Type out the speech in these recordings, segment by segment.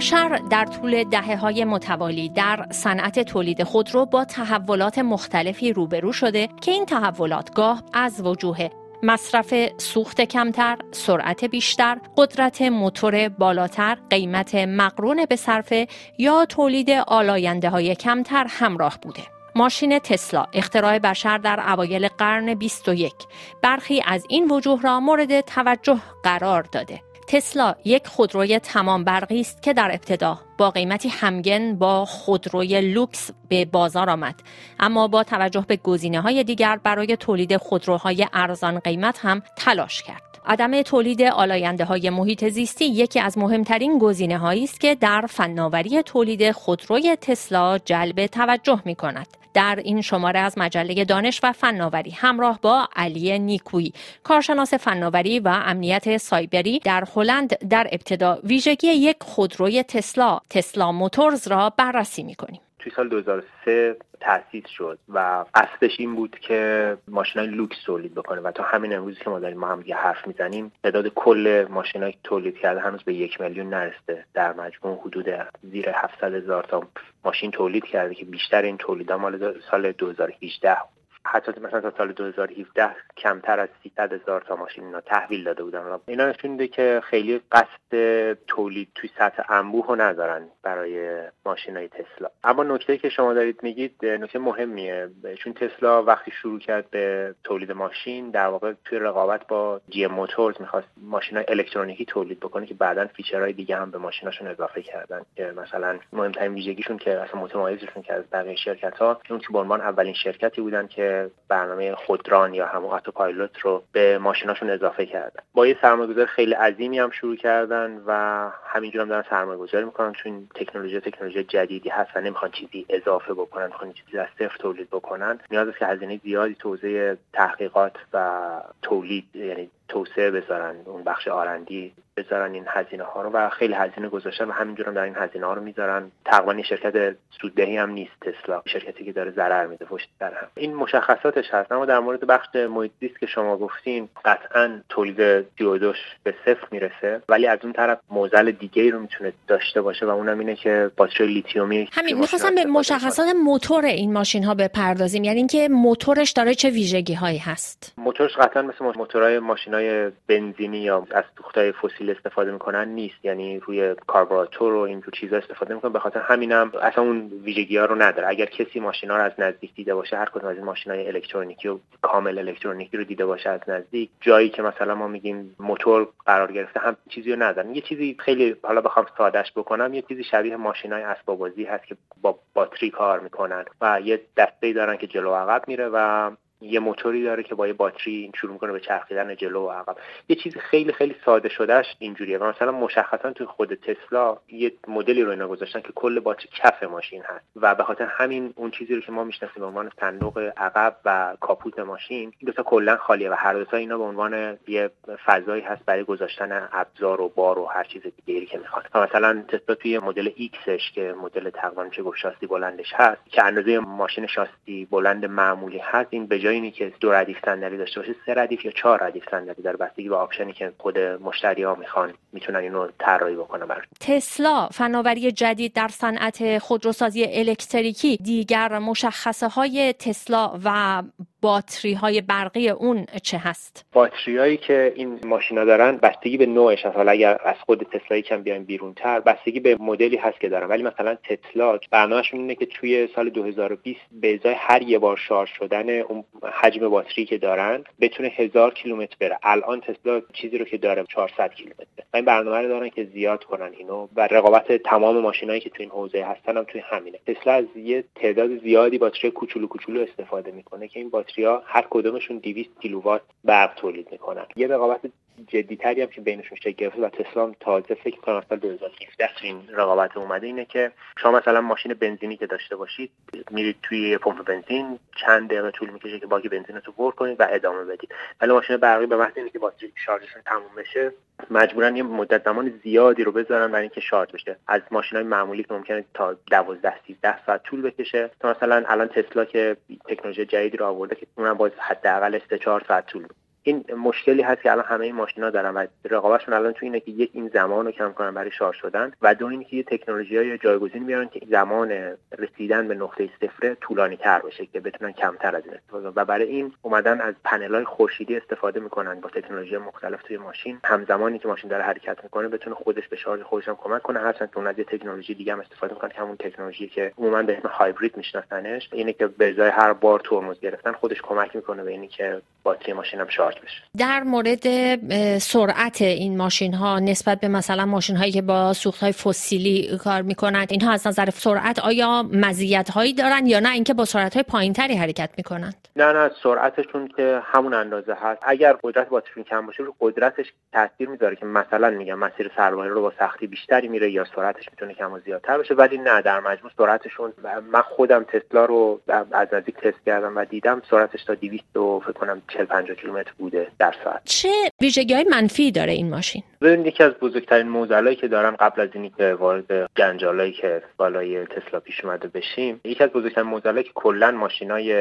بشر در طول دهه های متوالی در صنعت تولید خودرو با تحولات مختلفی روبرو شده که این تحولات گاه از وجوه مصرف سوخت کمتر، سرعت بیشتر، قدرت موتور بالاتر، قیمت مقرون به صرفه یا تولید آلاینده های کمتر همراه بوده. ماشین تسلا اختراع بشر در اوایل قرن 21 برخی از این وجوه را مورد توجه قرار داده. تسلا یک خودروی تمام برقی است که در ابتدا با قیمتی همگن با خودروی لوکس به بازار آمد. اما با توجه به گزینه های دیگر برای تولید خودروهای ارزان قیمت هم تلاش کرد. عدم تولید آلاینده های محیط زیستی یکی از مهمترین گزینه هایی است که در فناوری تولید خودروی تسلا جلب توجه می کند. در این شماره از مجله دانش و فناوری همراه با علی نیکوی کارشناس فناوری و امنیت سایبری در هلند در ابتدا ویژگی یک خودروی تسلا تسلا موتورز را بررسی می کنیم. توی سال 2003 تأسیس شد و قصدش این بود که ماشین های لوکس تولید بکنه و تا همین امروزی که ما داریم ما هم یه حرف می‌زنیم تعداد کل ماشین تولید کرده هنوز به یک میلیون نرسیده. در مجموع حدود زیر 700 هزار تا ماشین تولید کرده که بیشتر این تولیدها مال سال 2018 حتی مثلا تا سال 2017 کمتر از 300 هزار تا ماشین اینا تحویل داده بودن. اینا نشون میده که خیلی قصد تولید توی سطح انبوه رو ندارن برای ماشین های تسلا. اما نکته که شما دارید میگید نکته مهمیه. چون تسلا وقتی شروع کرد به تولید ماشین در واقع توی رقابت با جی موتورز می‌خواست ماشین های الکترونیکی تولید بکنه که بعدا فیچرهای دیگه هم به ماشیناشون اضافه کردن. که مثلا مهمترین ویژگیشون که اصلا متمایزشون که از بقیه شرکت ها اون که به اولین شرکتی بودن که برنامه خودران یا همون پایلوت رو به ماشیناشون اضافه کردن. با یه سرمایه‌گذاری خیلی عظیمی هم شروع کردن و همینجور هم دارن سرمایه گذاری می‌کنن چون تکنولوژی تکنولوژی جدیدی هست و نمی‌خوان چیزی اضافه بکنن می‌خوان چیزی از صفر تولید بکنن. نیاز است که هزینه زیادی توزیع تحقیقات و تولید یعنی توسعه بذارن اون بخش آرندی بذارن این هزینه ها رو و خیلی هزینه گذاشتن و همینجور هم در این هزینه ها رو می‌ذارن. تقریبا شرکت سوددهی هم نیست تسلا. شرکتی که داره ضرر میده پشت در هم. این مشخصاتش هست اما در مورد بخش محیط که شما گفتین قطعا تولید CO2 به صفر می‌رسه ولی از اون طرف موزل دیگه ای رو می‌تونه داشته باشه و اونم اینه که باتری لیتیومی همین می‌خواستم به مشخصات موتور این ماشین ها بپردازیم. یعنی اینکه موتورش داره چه ویژگی هایی هست؟ موتورش قطعا مثل موتورهای ماشین های بنزینی یا از سوختهای فسیل استفاده می‌کنن نیست. یعنی روی کاربراتور و اینجور چیزا استفاده می‌کنن. به خاطر همینم اصلا اون ویژگی ها رو نداره. اگر کسی ماشینا رو از نزدیک دیده باشه هر کدوم از این ماشین های الکترونیکی و کامل الکترونیکی رو دیده باشه از نزدیک جایی که مثلا ما میگیم موتور قرار گرفته هم چیزی رو ندارن. یه چیزی خیلی حالا بخوام سادهش بکنم یه چیزی شبیه ماشین های اسباب بازی هست که با باتری کار می‌کنن و یه دسته دارن که جلو عقب میره و یه موتوری داره که با یه باتری شروع می‌کنه به چرخیدن جلو و عقب. یه چیز خیلی خیلی ساده شدهش اینجوریه. و مثلا مشخصا توی خود تسلا یه مدلی رو اینا گذاشتن که کل باتری کف ماشین هست. و به خاطر همین اون چیزی رو که ما می‌شناسیم به عنوان صندوق عقب و کاپوت ماشین این دوتا کلا خالیه و هر دوتا اینا به عنوان یه فضایی هست برای گذاشتن ابزار و بار و هر چیز دیگری که می‌خواد. مثلا تسلا توی مدل X ش که مدل تقریبا چه گفت شاسی بلندش هست که اندازه ماشین شاسی بلند معمولی هست این به اینی که دو ردیف صندلی داشته باشه سه ردیف یا چهار ردیف صندلی داره بستگی به آپشنی که خود مشتری ها می‌خوان می‌تونن اینو طراحی بکنن برای تسلا فناوری جدید در صنعت خودروسازی الکتریکی دیگر مشخصه های تسلا و باتری های برقی اون چه هست؟ باتری هایی که این ماشینا دارن بستگی به نوعش هست. حالا اگر از خود تسلا یکم بیایم بیرون تر بستگی به مدلی هست که دارن. ولی مثلا تسلا برنامهشون اینه که توی سال 2020 به ازای هر یه بار شارژ شدن اون حجم باتری که دارن بتونه هزار کیلومتر بره. الان تسلا چیزی رو که داره 400 کیلومتر این برنامه رو دارن که زیاد کنن اینو. و رقابت تمام ماشینایی که تو این حوزه هستن هم توی همینه. تسلا از یه تعداد زیادی باتری کوچولو کوچولو استفاده می‌کنه که این ها هر کدومشون 200 کیلووات برق تولید می‌کنن. یه رقابت جدیتری هم که بینشون شکل گرفته و تسلا تازه فکر کنم سال 2017 این رقابت اومده اینه که شما مثلا ماشین بنزینی که داشته باشید میرید توی پمپ بنزین چند دقیقه طول می‌کشه که باگ بنزین رو پر کنید و ادامه بدید. ولی ماشین برقی به محض اینکه باتری شارژشون تموم بشه مجبورن یه مدت زمان زیادی رو بذارن برای اینکه شارژ بشه. از ماشین های معمولی که ممکنه تا 12 13 ساعت طول بکشه. تا مثلا الان تسلا که تکنولوژی جدیدی رو آورده که اونم باز حداقل 3 4 ساعت طول این مشکلی هست که الان همه این ماشینا دارن و رقابتشون الان تو اینه که یک این زمان رو کم کنن برای شارژ شدن و دو اینکه یه تکنولوژی های جایگزین میارن که زمان رسیدن به نقطه صفر طولانی تر بشه که بتونن کمتر از این استفاده و برای این اومدن از پنل های خورشیدی استفاده می‌کنن با تکنولوژی مختلف توی ماشین. همزمانی که ماشین داره حرکت می‌کنه بتونه خودش به شارژ خودش هم کمک کنه. هرچند که اون از یه تکنولوژی دیگه هم استفاده می‌کنن که همون تکنولوژی که عموما به اسم هایبرید میشناسنش اینه که به هر بار ترمز گرفتن خودش کمک می‌کنه به اینی که باتری ماشین هم شارژ بشه. در مورد سرعت این ماشین ها نسبت به مثلا ماشین هایی که با سوخت های فسیلی کار می‌کنند اینها از نظر سرعت آیا مزیت هایی دارن یا نه؟ اینکه با سرعت های پایین تری حرکت می‌کنند. نه نه سرعتشون که همون اندازه هست. اگر قدرت باتریشون کم باشه رو قدرتش تاثیر می‌ذاره که مثلا میگم مسیر سرباری رو با سختی بیشتری میره یا سرعتش می‌تونه کم و زیادتر بشه ولی نه در مجموع سرعتشون من خودم تسلا رو از نزدیک تست کردم و دیدم سرعتش تا 200 فکر کنم 40 50 کیلومتر بوده در ساعت. چه ویژگی های منفی داره این ماشین؟ ببینید یکی از بزرگترین معضلایی که دارن قبل از اینی که وارد جنجالایی که بالای تسلا پیش اومده بشیم یکی از بزرگترین معضلایی که کلا ماشینای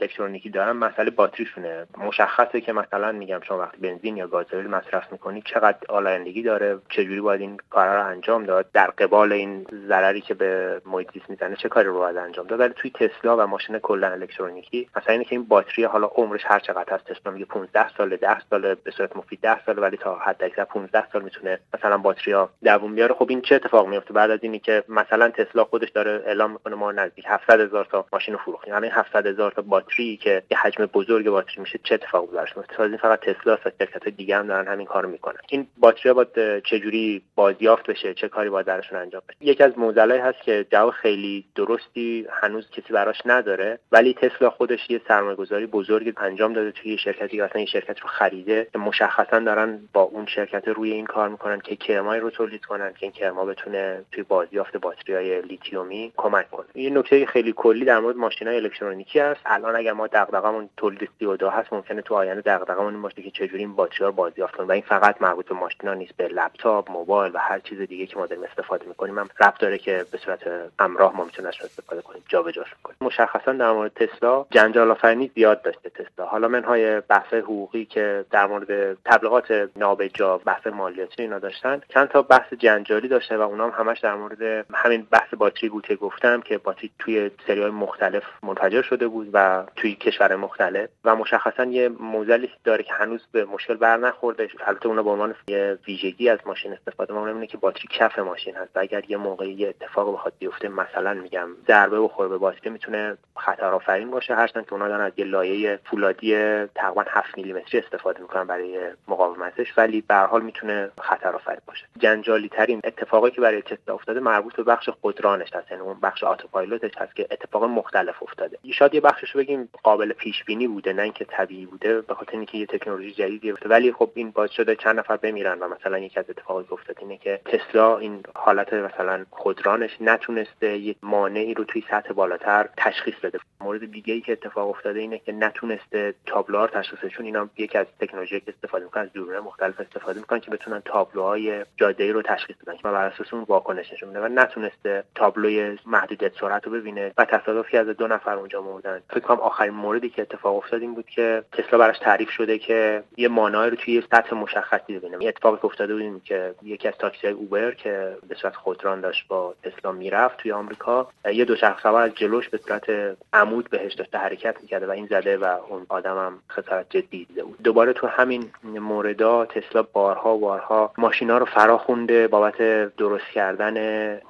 الکترونیکی دارن مسئله باتریشونه. مشخصه که مثلا میگم شما وقتی بنزین یا گازوئیل مصرف می‌کنید چقدر آلایندگی داره چجوری باید این کارا رو انجام داد در قبال این ضرری که به محیط زیست می‌زنه چه کاری رو باید انجام داد. ولی توی تسلا و ماشین کلا الکترونیکی مثلا اینه که این باتری حالا عمرش هر چقدر هست تسلا میگه 15 سال 10 سال به صورت مفید 10 سال ولی تا حد اکثر 15 سال می‌تونه مثلا باتری ها دووم بیاره. خب این چه اتفاق میفته بعد از اینی که مثلا تسلا خودش داره اعلام می‌کنه ما نزدیک 700 هزار تا ماشین فروختیم. یعنی 700 هزار تا باتری که یه حجم بزرگ باتری میشه چه اتفاقی براش میفته فقط تسلا و شرکت دیگه هم دارن همین کارو می‌کنن. این باتری باید چجوری بازیافت بشه؟ چه کاری باید درشون انجام بشه؟ یکی از معضلایی هست که جواب خیلی درستی هنوز کسی براش نداره ولی تسلا خودش یه سرمایه‌گذاری بزرگی انجام داده توی شرکتی که اصلا این شرکت رو خریده که مشخصا دارن با اون شرکت روی این کار می‌کنن که کرمایی رو تولید کنن که این کرما بتونه توی بازیافت باتری های لیتیومی کمک کنه. یه نکته خیلی کلی در مورد ماشین های الکترونیکی هست. الان اگر ما دغدغمون تولید CO2 هست ممکنه تو آینده دغدغمون این باشه که چجوری این باتری ها بازیافت کنیم. و این فقط مربوط به ماشینا نیست به لپتاپ موبایل و هر چیز دیگه که ما داریم استفاده می‌کنیم هم ربط داره که به صورت همراه ما می‌تونیم استفاده کنیم جابجاش کنیم. مشخصا در مورد تسلا جنجال آفرینی زیاد داشته تسلا. حالا منهای بحث حقوقی که در مورد تبلیغات نابجا بحث مالیاتی اینا داشتن چند تا بحث جنجالی داشته و اونام همش در مورد همین بحث باتری بود که گفتم که باتری توی سری های مختلف منفجر شده بود و توی کشور مختلف و مشخصا یه موزلی داره که هنوز به مشکل بر نخورده. البته اونا به عنوان یه ویژگی از ماشین استفاده ما اینه که باتری کف ماشین هست و اگر یه موقعی یه اتفاق بخواد بیفته مثلا میگم ضربه بخوره به باتری می‌تونه خطر آفرین باشه. هرچند که اونا دارن از یه لایه فولادی تقریبا 7 میلیمتری استفاده می‌کنن برای مقاومتش ولی به هر حال می‌تونه خطر آفرین باشه. جنجالی ترین اتفاقی که برای تسلا افتاده مربوط به بخش خودرانش هست یعنی اون بخش آتوپایلوتش هست که اتفاق مختلف افتاده. شاید یه بخشش بگیم قابل پیش بینی بوده نه اینکه طبیعی بوده به خاطر اینکه یه تکنولوژی جدیدی بوده ولی خب این باعث شده چند نفر بمیرن و مثلا یکی از اتفاقی که افتاد اینه که تسلا این حالت مثلا خودرانش نتونسته یه مانعی رو توی سطح بالاتر تشخیص بده. مورد دیگه ای که اتفاق افتاده اینه که نتونسته تابلوها تشخیصشون اینا یکی از تکنولوژی که استفاده می‌کنن از دوربین مختلف استفاده می‌کنن که بتونن تابلوهای جاده رو تشخیص بدن که بر اساس اون واکنش نشون میده. و نتونسته تابلوی محدودیت سرعت رو ببینه و تصادفی از دو نفر اونجا مردن فکر کنم آخرین موردی که اتفاق افتاد این بود که تسلا براش تعریف شده که یه مانعی رو توی سطح مشخصی ببینه. یه اتفاقی افتاده بود که یکی از تاکسی اوبر که به صورت خودران داشت با تسلا می‌رفت توی آمریکا یه دوچرخه سوار از جلوش به صورت عمود بهش داشته حرکت می‌کرده و این زده و اون آدم هم خسارت جدی دیده بود. دوباره تو همین موردا تسلا بارها بارها ماشینا رو فرا خونده بابت درست کردن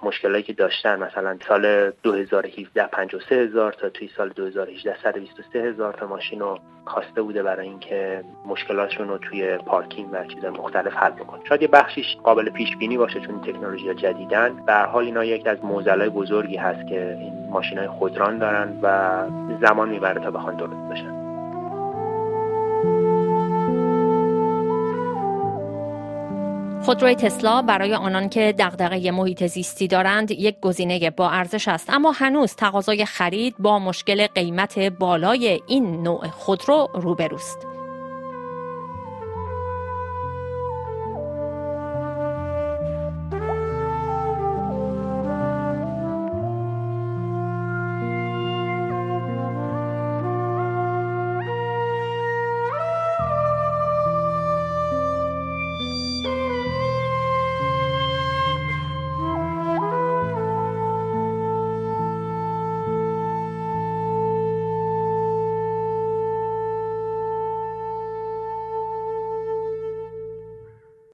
مشکلاتی که داشتن. مثلا سال 2017 53 هزار تا توی سال 2018 123 هزار تا ماشین رو خواسته بوده برای اینکه مشکلاتشون رو توی پارکینگ و چیز مختلف حل بکنه. شاید یه بخشیش قابل پیش بینی باشه چون تکنولوژی جدیدن. در حال اینا یکی از معضلای بزرگی هست که این ماشین های خودران دارن و زمان می‌بره تا بخوان درست بشن. خودروی تسلا برای آنان که دغدغه محیط زیستی دارند یک گزینه با ارزش است. اما هنوز تقاضای خرید با مشکل قیمت بالای این نوع خودرو روبروست.